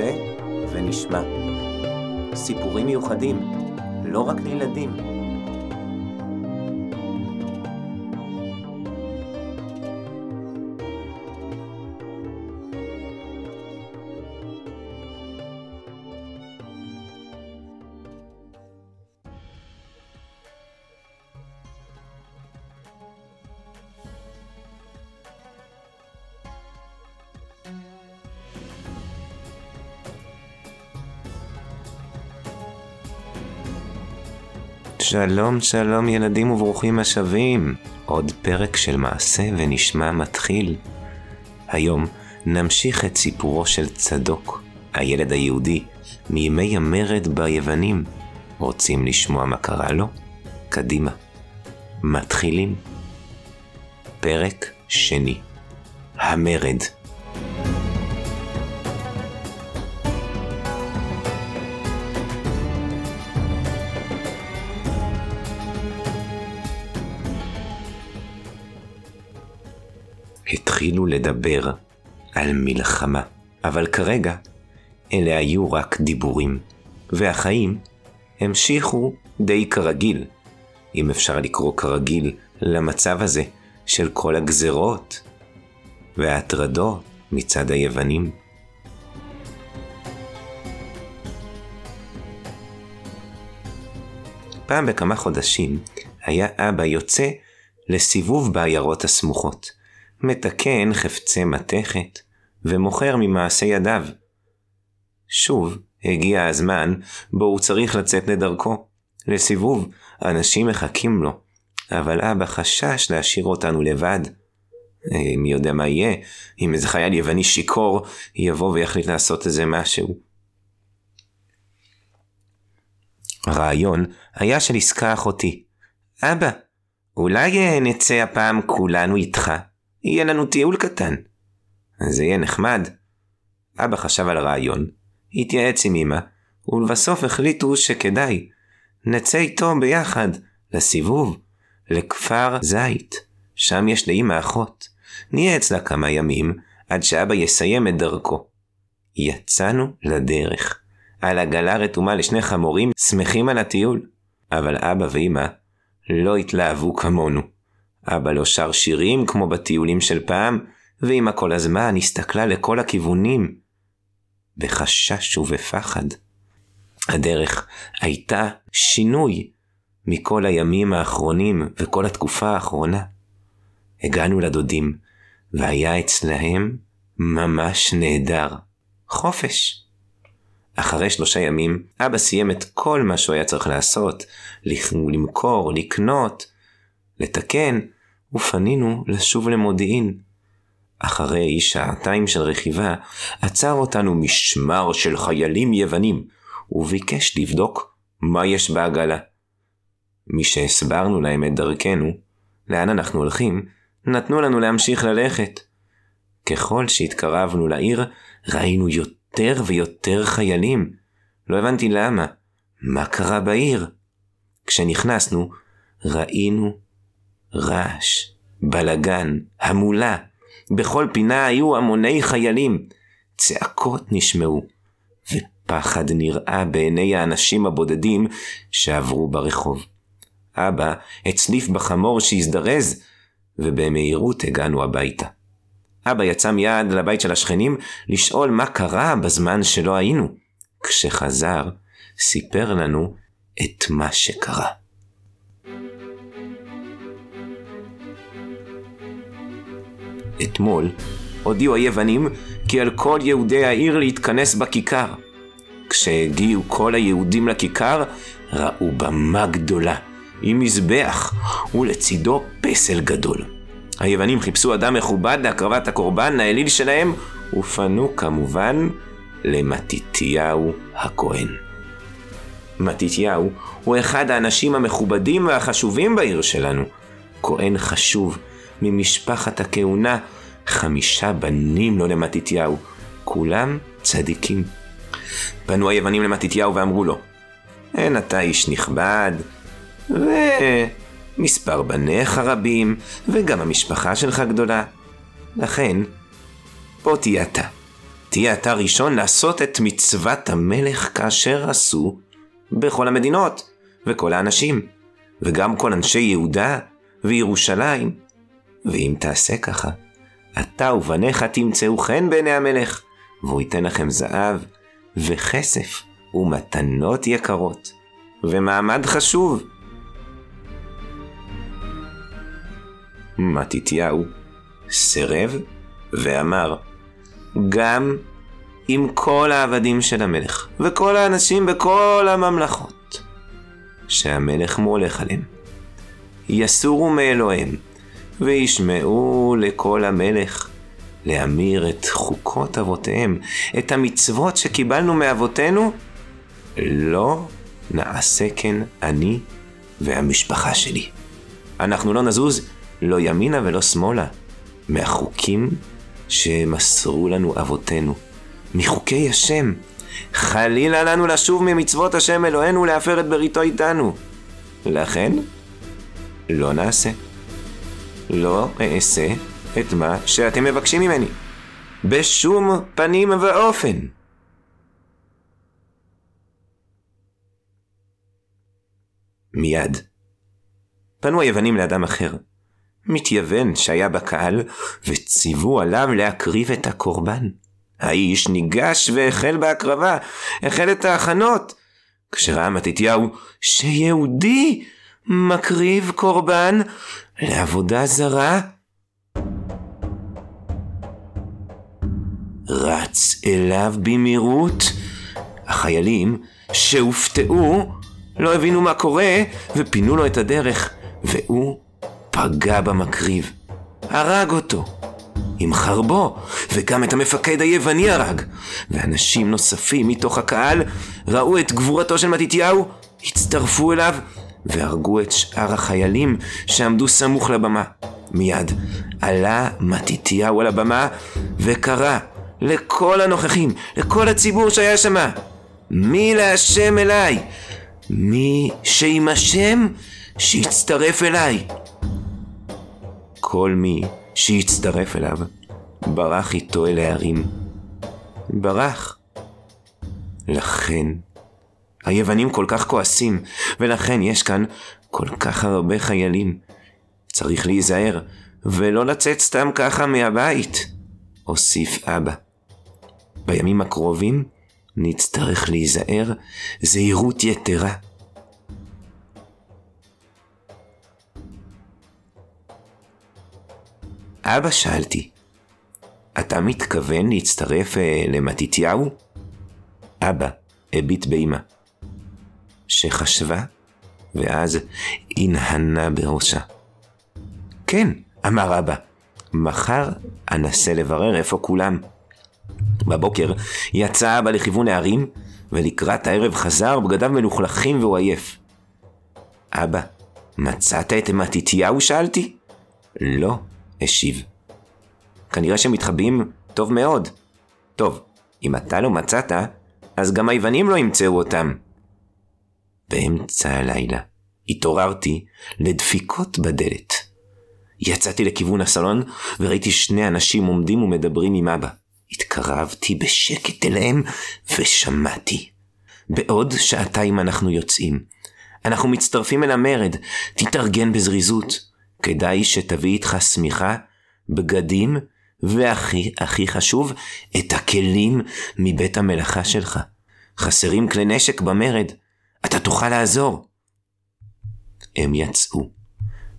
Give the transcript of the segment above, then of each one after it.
נעשה ונשמע. סיפורים מיוחדים, לא רק לילדים. שלום שלום ילדים וברוכים השבים, עוד פרק של מעשה ונשמע מתחיל. היום נמשיך את סיפורו של צדוק, הילד היהודי, מימי המרד ביוונים. רוצים לשמוע מה קרה לו? קדימה. מתחילים. פרק שני. המרד. התחילו לדבר על מלחמה, אבל כרגע אלה היו רק דיבורים, והחיים המשיכו די כרגיל, אם אפשר לקרוא כרגיל למצב הזה של כל הגזרות וההטרדות מצד היוונים. פעם בכמה חודשים היה אבא יוצא לסיבוב בעיירות הסמוכות. מתקן חפצי מתכת, ומוכר ממעשה ידיו. שוב הגיע הזמן בו הוא צריך לצאת לדרכו. לסיבוב, אנשים מחכים לו, אבל אבא חשש להשאיר אותנו לבד. אה, מי יודע מה יהיה, אם איזה חייל יווני שיכור יבוא ויחליט לעשות איזה משהו. הרעיון היה של עסקה אחותי. אבא, אולי אה, נצא הפעם כולנו איתך? יהיה לנו טיול קטן. זה יהיה נחמד. אבא חשב על הרעיון, התייעץ עם אמא, ולבסוף החליטו שכדאי. נצא איתו ביחד, לסיבוב, לכפר זית. שם יש לאמא אחות. נהיה אצלה כמה ימים, עד שאבא יסיים את דרכו. יצאנו לדרך. על עגלה רתומה לשני חמורים, שמחים על הטיול. אבל אבא ואמא לא התלהבו כמונו. אבא לא שר שירים כמו בטיולים של פעם, ואמא כל הזמן הסתכלה לכל הכיוונים, בחשש ובפחד. הדרך הייתה שינוי מכל הימים האחרונים וכל התקופה האחרונה. הגענו לדודים, והיה אצלהם ממש נהדר. חופש. אחרי שלושה ימים, אבא סיים את כל מה שהוא היה צריך לעשות, למכור, לקנות, לתקן, ופנינו לשוב למודיעין. אחרי שעתיים של רכיבה, עצר אותנו משמר של חיילים יוונים, וביקש לבדוק מה יש בעגלה. משהסברנו להם את דרכנו, לאן אנחנו הולכים, נתנו לנו להמשיך ללכת. ככל שהתקרבנו לעיר, ראינו יותר ויותר חיילים. לא הבנתי למה. מה קרה בעיר? כשנכנסנו, ראינו רעש, בלגן, המולה. בכל פינה היו המוני חיילים. צעקות נשמעו, ופחד נראה בעיני האנשים הבודדים שעברו ברחוב. אבא הצליף בחמור שהזדרז, ובמהירות הגענו הביתה. אבא יצא מיד לבית של השכנים לשאול מה קרה בזמן שלא היינו. כשחזר, סיפר לנו את מה שקרה. אתמול הודיעו היוונים כי על כל יהודי העיר להתכנס בכיכר. כשהגיעו כל היהודים לכיכר, ראו במה גדולה, עם מזבח, ולצידו פסל גדול. היוונים חיפשו אדם מכובד להקרבת הקורבן האליל שלהם, ופנו כמובן למתתיהו הכהן. מתתיהו הוא אחד האנשים המכובדים והחשובים בעיר שלנו. כהן חשוב, ממשפחת הכהונה, חמישה בנים לו למתתיהו, כולם צדיקים. פנו היוונים למתתיהו ואמרו לו, אין אתה איש נכבד, ומספר בניך רבים, וגם המשפחה שלך גדולה. לכן, בוא תהיה אתה. תהיה אתה ראשון לעשות את מצוות המלך כאשר עשו בכל המדינות, וכל האנשים, וגם כל אנשי יהודה וירושלים. ואם תעשה ככה, אתה ובניך תמצאו חן בעיני המלך, והוא ייתן לכם זהב וכסף ומתנות יקרות, ומעמד חשוב. מתתיהו סירב ואמר, גם עם כל העבדים של המלך, וכל האנשים בכל הממלכות, שהמלך מולך עליהם, יסורו מאלוהיהם, וישמעו לקול המלך, להמיר את חוקות אבותיהם, את המצוות שקיבלנו מאבותינו, לא נעשה כן אני והמשפחה שלי. אנחנו לא נזוז לא ימינה ולא שמאלה מהחוקים שמסרו לנו אבותינו, מחוקי השם. חלילה לנו לשוב ממצוות השם אלוהינו להפר את בריתו איתנו. לכן, לא נעשה. לא אעשה את מה שאתם מבקשים ממני. בשום פנים ואופן. מיד. פנו היוונים לאדם אחר, מתייוון שהיה בקהל, וציוו עליו להקריב את הקורבן. האיש ניגש והחל בהקרבה, החל את ההכנות. כשראה מתתיהו שיהודי מקריב קורבן לעבודה זרה, רץ אליו במהירות. החיילים שהופתעו לא הבינו מה קורה ופינו לו את הדרך, והוא פגע במקריב, הרג אותו, עם חרבו, וגם את המפקד היווני הרג. ואנשים נוספים מתוך הקהל ראו את גבורתו של מתתיהו, הצטרפו אליו, והרגו את שאר החיילים שעמדו סמוך לבמה. מיד עלה מתתיהו על הבמה וקרא לכל הנוכחים, לכל הציבור שהיה שמה, מי להשם אליי? מי שעם השם שיצטרף אליי. כל מי שהצטרף אליו ברח איתו אל הערים. ברח. לכן, היוונים כל כך כועסים, ולכן יש כאן כל כך הרבה חיילים. צריך להיזהר, ולא לצאת סתם ככה מהבית, הוסיף אבא. בימים הקרובים נצטרך להיזהר זהירות יתרה. אבא שאלתי, אתה מתכוון להצטרף אה, למתתיהו? אבא הביט באמא, שחשבה, ואז הנהנה בראשה. כן, אמר אבא, מחר אנסה לברר איפה כולם. בבוקר יצא אבא לכיוון הערים, ולקראת הערב חזר בגדיו מלוכלכים והוא עייף. אבא, מצאת את מתתיהו? שאלתי. לא, השיב. כנראה שמתחבאים טוב מאוד. טוב, אם אתה לא מצאת, אז גם היוונים לא ימצאו אותם. באמצע הלילה התעוררתי לדפיקות בדלת. יצאתי לכיוון הסלון וראיתי שני אנשים עומדים ומדברים עם אבא. התקרבתי בשקט אליהם ושמעתי. בעוד שעתיים אנחנו יוצאים. אנחנו מצטרפים אל המרד, תתארגן בזריזות. כדאי שתביא איתך שמיכה, בגדים, והכי, הכי חשוב, את הכלים מבית המלאכה שלך. חסרים כלי נשק במרד, אתה תוכל לעזור. הם יצאו,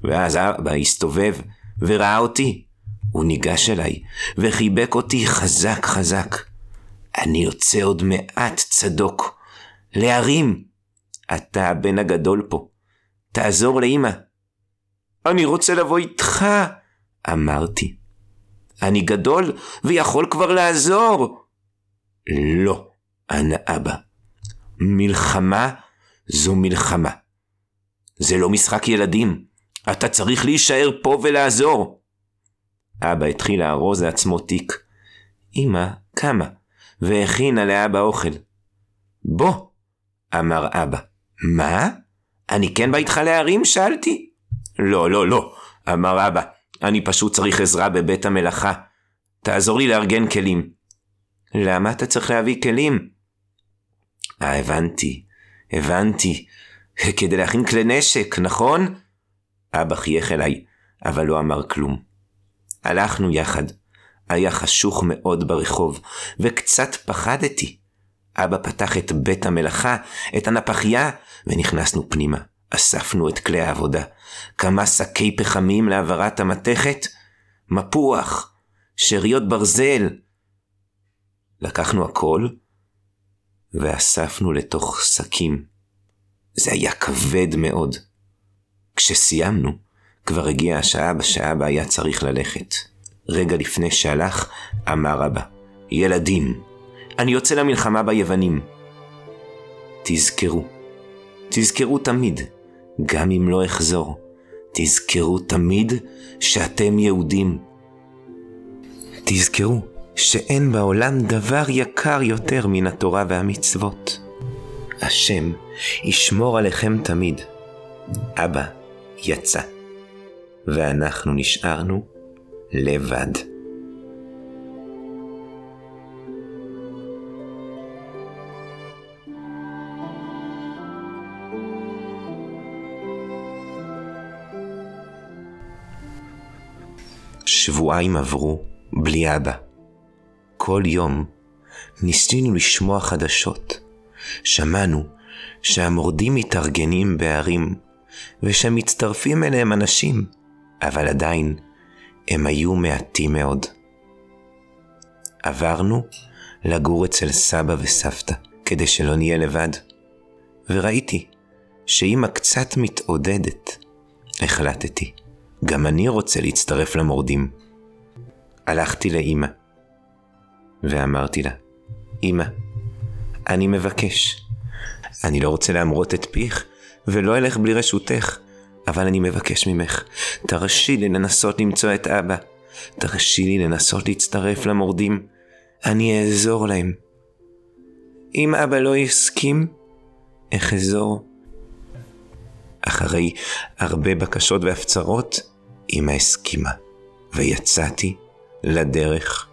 ואז אבא הסתובב וראה אותי. הוא ניגש אליי וחיבק אותי חזק חזק. אני יוצא עוד מעט צדוק. להרים. אתה הבן הגדול פה. תעזור לאמא. אני רוצה לבוא איתך, אמרתי. אני גדול ויכול כבר לעזור. לא, ענה אבא. מלחמה זו מלחמה. זה לא משחק ילדים. אתה צריך להישאר פה ולעזור. אבא התחיל לארוז לעצמו תיק. אמא קמה, והכינה לאבא אוכל. בוא, אמר אבא. מה? אני כן בא איתך להרים? שאלתי. לא, לא, לא, אמר אבא, אני פשוט צריך עזרה בבית המלאכה. תעזור לי לארגן כלים. למה אתה צריך להביא כלים? אה, הבנתי, הבנתי. כדי להכין כלי נשק, נכון? אבא חייך אליי, אבל לא אמר כלום. הלכנו יחד. היה חשוך מאוד ברחוב, וקצת פחדתי. אבא פתח את בית המלאכה, את הנפחייה, ונכנסנו פנימה. אספנו את כלי העבודה. כמה שקי פחמים להעברת המתכת, מפוח, שאריות ברזל. לקחנו הכל, ואספנו לתוך שקים. זה היה כבד מאוד. כשסיימנו, כבר הגיעה השעה בשעה בה היה צריך ללכת. רגע לפני שהלך, אמר אבא, ילדים, אני יוצא למלחמה ביוונים. תזכרו, תזכרו תמיד, גם אם לא אחזור, תזכרו תמיד שאתם יהודים. תזכרו שאין בעולם דבר יקר יותר מן התורה והמצוות. השם ישמור עליכם תמיד. אבא יצא, ואנחנו נשארנו לבד. שבועיים עברו בלי אבא. כל יום ניסינו לשמוע חדשות. שמענו שהמורדים מתארגנים בערים, ושמצטרפים אליהם אנשים, אבל עדיין הם היו מעטים מאוד. עברנו לגור אצל סבא וסבתא, כדי שלא נהיה לבד, וראיתי שאמא קצת מתעודדת. החלטתי, גם אני רוצה להצטרף למורדים. הלכתי לאמא, ואמרתי לה, אמא, אני מבקש. אני לא רוצה להמרות את פיך, ולא אלך בלי רשותך, אבל אני מבקש ממך, תרשי לי לנסות למצוא את אבא. תרשי לי לנסות להצטרף למורדים. אני אעזור להם. אם אבא לא יסכים, אחזור. אחרי הרבה בקשות והפצרות, אמא הסכימה, ויצאתי לדרך.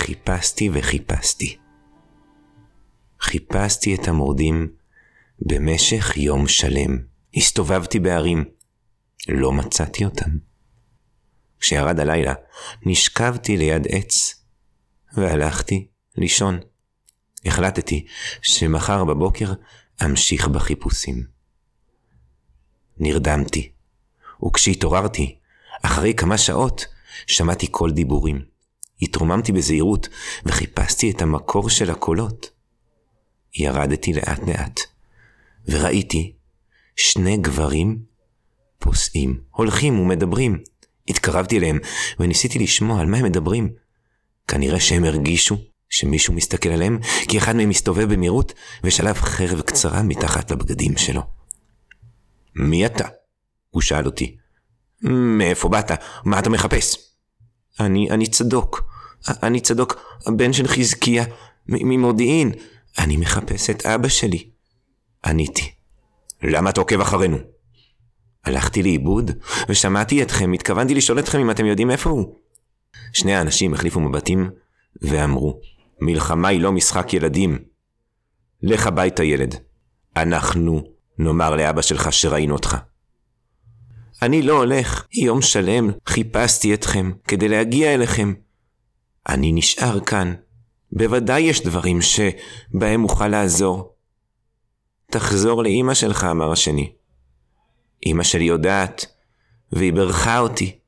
חיפשתי וחיפשתי. חיפשתי את המורדים במשך יום שלם. הסתובבתי בערים. לא מצאתי אותם. כשירד הלילה, נשכבתי ליד עץ, והלכתי לישון. החלטתי שמחר בבוקר אמשיך בחיפושים. נרדמתי, וכשהתעוררתי, אחרי כמה שעות, שמעתי קול דיבורים. התרוממתי בזהירות וחיפשתי את המקור של הקולות. ירדתי לאט לאט, וראיתי שני גברים פוסעים, הולכים ומדברים. התקרבתי אליהם וניסיתי לשמוע על מה הם מדברים. כנראה שהם הרגישו שמישהו מסתכל עליהם, כי אחד מהם מסתובב במהירות ושלף חרב קצרה מתחת לבגדים שלו. מי אתה? הוא שאל אותי. מאיפה באת? מה אתה מחפש? אני, אני צדוק. אני צדוק, הבן של חזקיה, ממודיעין. אני מחפש את אבא שלי. עניתי. למה אתה עוקב אחרינו? הלכתי לאיבוד, ושמעתי אתכם, התכוונתי לשאול אתכם אם אתם יודעים איפה הוא. שני האנשים החליפו מבטים, ואמרו, מלחמה היא לא משחק ילדים. לך הביתה ילד. אנחנו נאמר לאבא שלך שראינו אותך. אני לא הולך, יום שלם חיפשתי אתכם כדי להגיע אליכם. אני נשאר כאן. בוודאי יש דברים שבהם אוכל לעזור. תחזור לאימא שלך, אמר השני. אמא שלי יודעת, והיא בירכה אותי.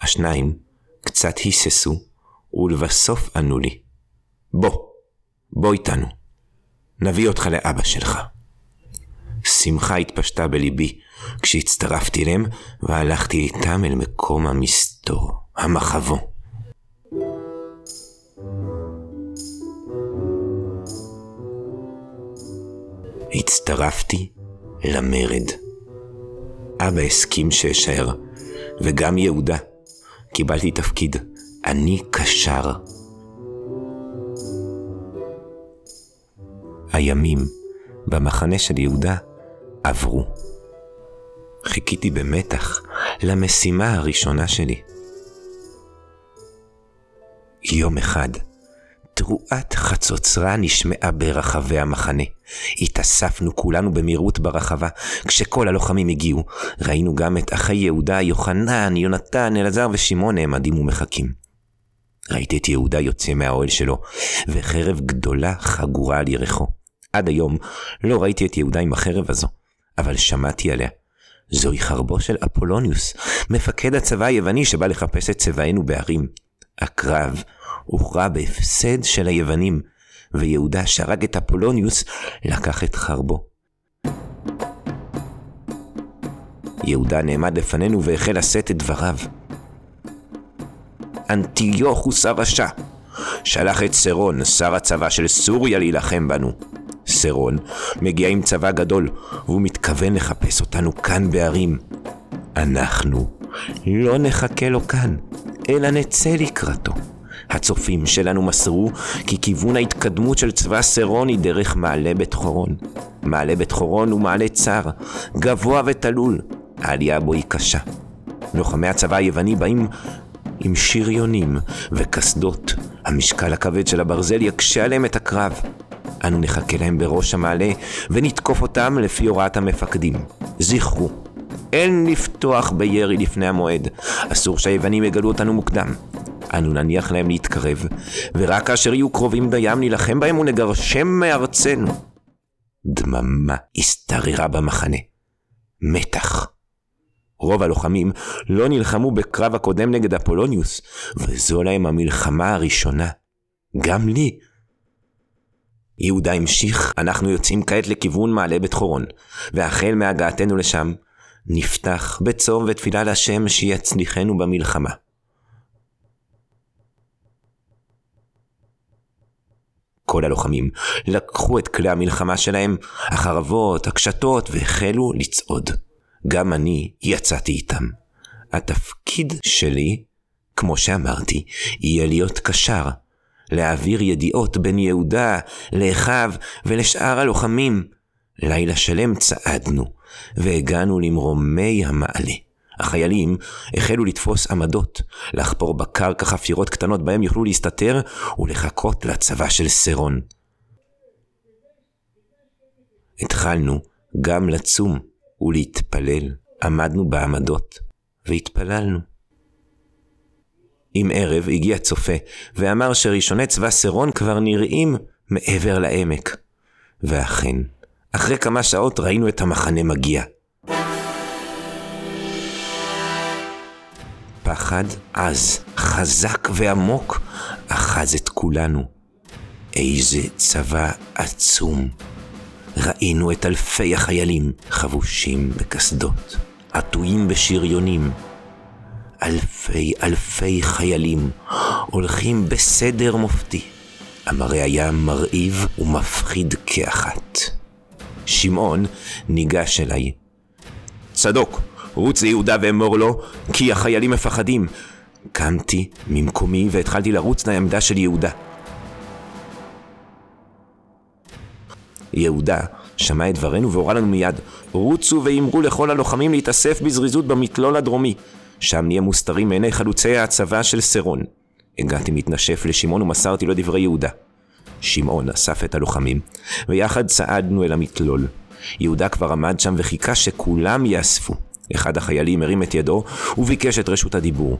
השניים קצת היססו, ולבסוף ענו לי, בוא, בוא איתנו, נביא אותך לאבא שלך. שמחה התפשטה בליבי כשהצטרפתי אליהם והלכתי איתם אל מקום המסתור, המחבוא. הצטרפתי למרד. אבא הסכים שאשאר, וגם יהודה. קיבלתי תפקיד, אני קשר. הימים במחנה של יהודה עברו. חיכיתי במתח למשימה הראשונה שלי. יום אחד, תרועת חצוצרה נשמעה ברחבי המחנה. התאספנו כולנו במהירות ברחבה. כשכל הלוחמים הגיעו, ראינו גם את אחי יהודה, יוחנן, יונתן, אלעזר ושמעון נעמדים ומחכים. ראיתי את יהודה יוצא מהאוהל שלו, וחרב גדולה חגורה על ירכו. עד היום לא ראיתי את יהודה עם החרב הזו, אבל שמעתי עליה. זוהי חרבו של אפולוניוס, מפקד הצבא היווני שבא לחפש את צבאנו בהרים. הקרב הוכרע בהפסד של היוונים, ויהודה שהרג את אפולוניוס לקח את חרבו. יהודה נעמד לפנינו והחל לשאת את דבריו. אנטיוכוס הרשע שלח את סרון, שר הצבא של סוריה, להילחם בנו. סרון מגיע עם צבא גדול, והוא מתכוון לחפש אותנו כאן בערים. אנחנו לא נחכה לו כאן, אלא נצא לקראתו. הצופים שלנו מסרו כי כיוון ההתקדמות של צבא סרון היא דרך מעלה בית חורון. מעלה בית חורון הוא מעלה צר, גבוה ותלול, העלייה בו היא קשה. לוחמי הצבא היווני באים עם שריונים וקסדות. המשקל הכבד של הברזל יקשה עליהם את הקרב. אנו נחכה להם בראש המעלה ונתקוף אותם לפי הוראת המפקדים. זכרו, אין לפתוח בירי לפני המועד. אסור שהיוונים יגלו אותנו מוקדם. אנו נניח להם להתקרב, ורק כאשר יהיו קרובים דיים נילחם בהם ונגרשם מארצנו. דממה השתררה במחנה. מתח. רוב הלוחמים לא נלחמו בקרב הקודם נגד אפולוניוס, וזו להם המלחמה הראשונה. גם לי. יהודה המשיך, אנחנו יוצאים כעת לכיוון מעלה בית חורון, והחל מהגעתנו לשם, נפתח בצום ותפילה להשם שיצליחנו במלחמה. כל הלוחמים לקחו את כלי המלחמה שלהם, החרבות, הקשתות, והחלו לצעוד. גם אני יצאתי איתם. התפקיד שלי, כמו שאמרתי, יהיה להיות קשר, להעביר ידיעות בין יהודה לאחיו ולשאר הלוחמים. לילה שלם צעדנו, והגענו למרומי המעלה. החיילים החלו לתפוס עמדות, לחפור בקרקע חפירות קטנות בהם יוכלו להסתתר ולחכות לצבא של סרון. התחלנו גם לצום ולהתפלל. עמדנו בעמדות והתפללנו. עם ערב הגיע צופה ואמר שראשוני צבא סרון כבר נראים מעבר לעמק. ואכן, אחרי כמה שעות ראינו את המחנה מגיע. פחד עז, חזק ועמוק, אחז את כולנו. איזה צבא עצום. ראינו את אלפי החיילים חבושים בקסדות, עטויים בשריונים. אלפי אלפי חיילים הולכים בסדר מופתי. המראה היה מרהיב ומפחיד כאחת. שמעון ניגש אליי. צדוק, רוץ ליהודה ואמור לו, כי החיילים מפחדים. קמתי ממקומי והתחלתי לרוץ לעמדה של יהודה. יהודה שמע את דברינו והורה לנו מיד, רוצו ואמרו לכל הלוחמים להתאסף בזריזות במתלול הדרומי. שם נהיה מוסתרים מעיני חלוצי הצבא של סרון. הגעתי מתנשף לשמעון ומסרתי לו דברי יהודה. שמעון אסף את הלוחמים, ויחד צעדנו אל המתלול. יהודה כבר עמד שם וחיכה שכולם יאספו. אחד החיילים הרים את ידו וביקש את רשות הדיבור.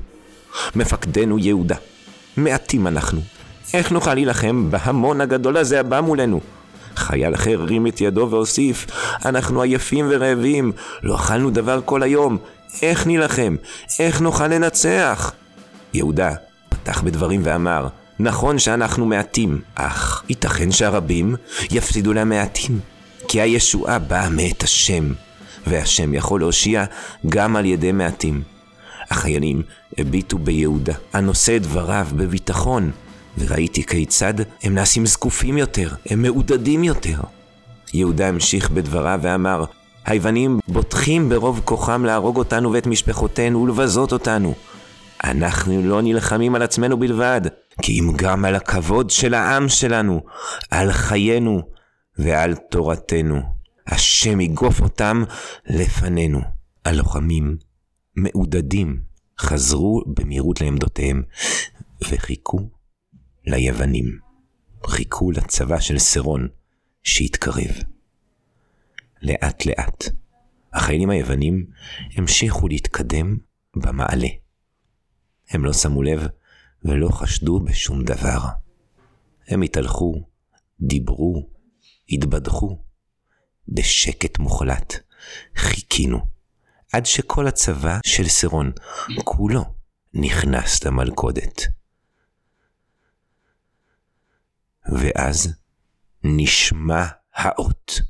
מפקדנו יהודה, מעטים אנחנו. איך נוכל להילחם בהמון הגדול הזה הבא מולנו? חייל אחר הרים את ידו והוסיף, אנחנו עייפים ורעבים, לא אכלנו דבר כל היום, איך נילחם? איך נוכל לנצח? יהודה פתח בדברים ואמר, נכון שאנחנו מעטים, אך ייתכן שהרבים יפסידו למעטים, כי הישועה באה מאת השם, והשם יכול להושיע גם על ידי מעטים. החיילים הביטו ביהודה, הנושא את דבריו בביטחון, וראיתי כיצד הם נעשים זקופים יותר, הם מעודדים יותר. יהודה המשיך בדבריו ואמר, היוונים בוטחים ברוב כוחם להרוג אותנו ואת משפחותינו ולבזות אותנו. אנחנו לא נלחמים על עצמנו בלבד, כי אם גם על הכבוד של העם שלנו, על חיינו ועל תורתנו. השם יגוף אותם לפנינו. הלוחמים, מעודדים, חזרו במהירות לעמדותיהם, וחיכו ליוונים. חיכו לצבא של סרון שהתקרב. לאט לאט, החיילים היוונים המשיכו להתקדם במעלה. הם לא שמו לב ולא חשדו בשום דבר. הם התהלכו, דיברו, התבדחו. בשקט מוחלט חיכינו עד שכל הצבא של סרון כולו נכנס למלכודת. ואז נשמע האות.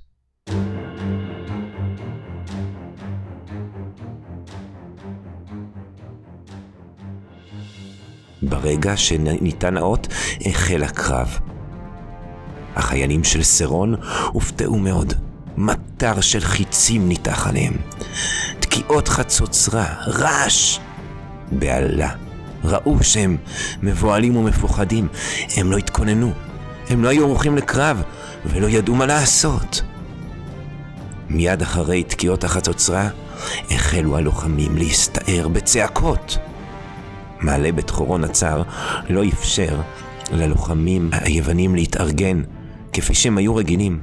ברגע שניתן האות, החל הקרב. החיילים של סרון הופתעו מאוד. מטר של חיצים ניתח עליהם. תקיעות חצוצרה, רעש, בהלה. ראו שהם מבוהלים ומפוחדים. הם לא התכוננו. הם לא היו ערוכים לקרב, ולא ידעו מה לעשות. מיד אחרי תקיעות החצוצרה, החלו הלוחמים להסתער בצעקות. מעלה בית חורון הצר לא אפשר ללוחמים היוונים להתארגן כפי שהם היו רגילים.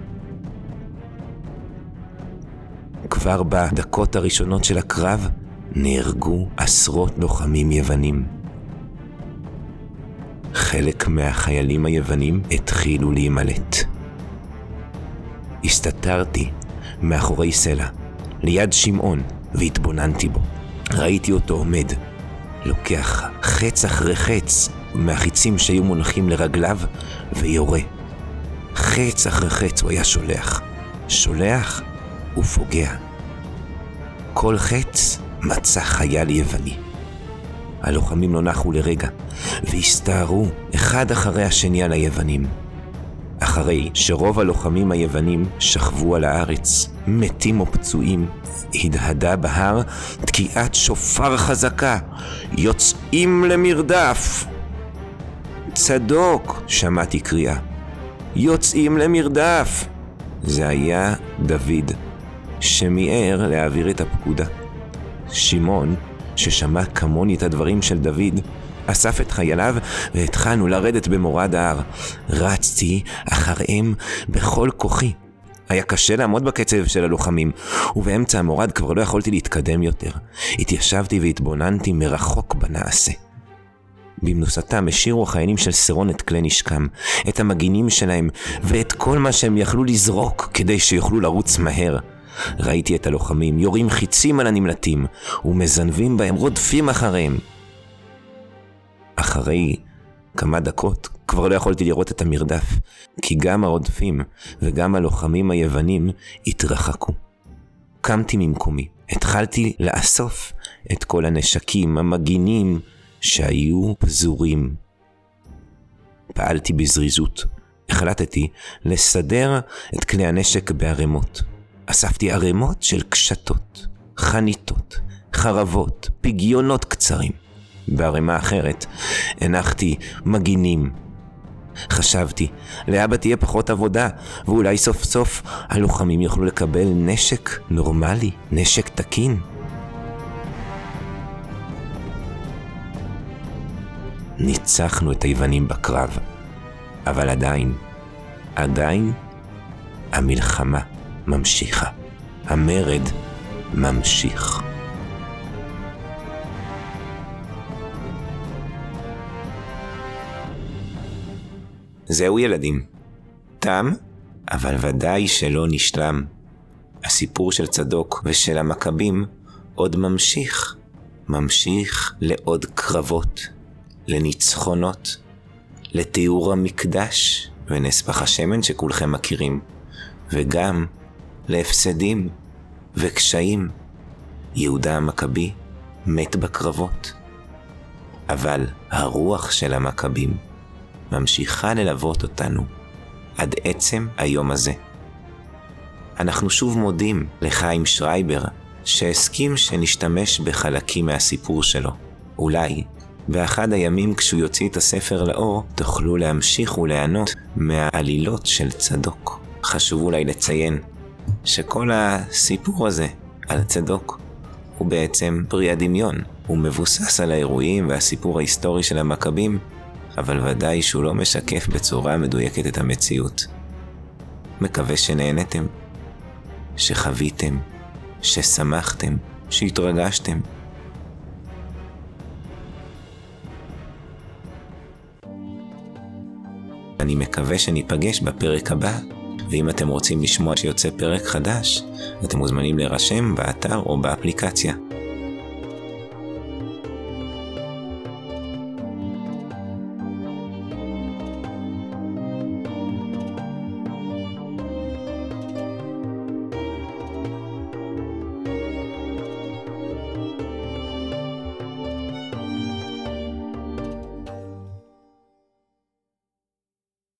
כבר בדקות הראשונות של הקרב נהרגו עשרות לוחמים יוונים. חלק מהחיילים היוונים התחילו להימלט. הסתתרתי מאחורי סלע, ליד שמעון, והתבוננתי בו. ראיתי אותו עומד, לוקח חץ אחרי חץ מהחיצים שהיו מונחים לרגליו, ויורה. חץ אחרי חץ הוא היה שולח. שולח ופוגע. כל חץ מצא חייל יווני. הלוחמים לא נחו לרגע, והסתערו אחד אחרי השני על היוונים. אחרי שרוב הלוחמים היוונים שכבו על הארץ, מתים או פצועים, הדהדה בהר תקיעת שופר חזקה, יוצאים למרדף. צדוק, שמעתי קריאה. יוצאים למרדף. זה היה דוד. שמיהר להעביר את הפקודה. שמעון, ששמע כמוני את הדברים של דוד, אסף את חייליו והתחלנו לרדת במורד ההר. רצתי אחריהם בכל כוחי. היה קשה לעמוד בקצב של הלוחמים, ובאמצע המורד כבר לא יכולתי להתקדם יותר. התיישבתי והתבוננתי מרחוק בנעשה. במנוסתם השאירו החיילים של סרון את כלי נשקם, את המגינים שלהם, ואת כל מה שהם יכלו לזרוק כדי שיוכלו לרוץ מהר. ראיתי את הלוחמים יורים חיצים על הנמלטים, ומזנבים בהם רודפים אחריהם. אחרי כמה דקות כבר לא יכולתי לראות את המרדף, כי גם הרודפים וגם הלוחמים היוונים התרחקו. קמתי ממקומי, התחלתי לאסוף את כל הנשקים המגינים שהיו פזורים. פעלתי בזריזות. החלטתי לסדר את כלי הנשק בערימות. אספתי ערימות של קשתות, חניתות, חרבות, פגיונות קצרים. בערימה אחרת הנחתי מגינים. חשבתי, לאבא תהיה פחות עבודה, ואולי סוף סוף הלוחמים יוכלו לקבל נשק נורמלי, נשק תקין. ניצחנו את היוונים בקרב, אבל עדיין, עדיין המלחמה ממשיכה. המרד ממשיך. זהו ילדים. תם, אבל ודאי שלא נשלם. הסיפור של צדוק ושל המכבים עוד ממשיך. ממשיך לעוד קרבות, לניצחונות, לתיאור המקדש ונס פח השמן שכולכם מכירים, וגם להפסדים וקשיים. יהודה המכבי מת בקרבות. אבל הרוח של המכבים ממשיכה ללוות אותנו עד עצם היום הזה. אנחנו שוב מודים לחיים שרייבר, שהסכים שנשתמש בחלקים מהסיפור שלו. אולי באחד הימים כשהוא יוציא את הספר לאור, תוכלו להמשיך וליהנות מהעלילות של צדוק. חשוב אולי לציין שכל הסיפור הזה על צדוק הוא בעצם פרי הדמיון. הוא מבוסס על האירועים והסיפור ההיסטורי של המכבים, אבל ודאי שהוא לא משקף בצורה מדויקת את המציאות. מקווה שנהנתם, שחוויתם, ששמחתם, שהתרגשתם. אני מקווה שניפגש בפרק הבא, ואם אתם רוצים לשמוע שיוצא פרק חדש, אתם מוזמנים להירשם באתר או באפליקציה.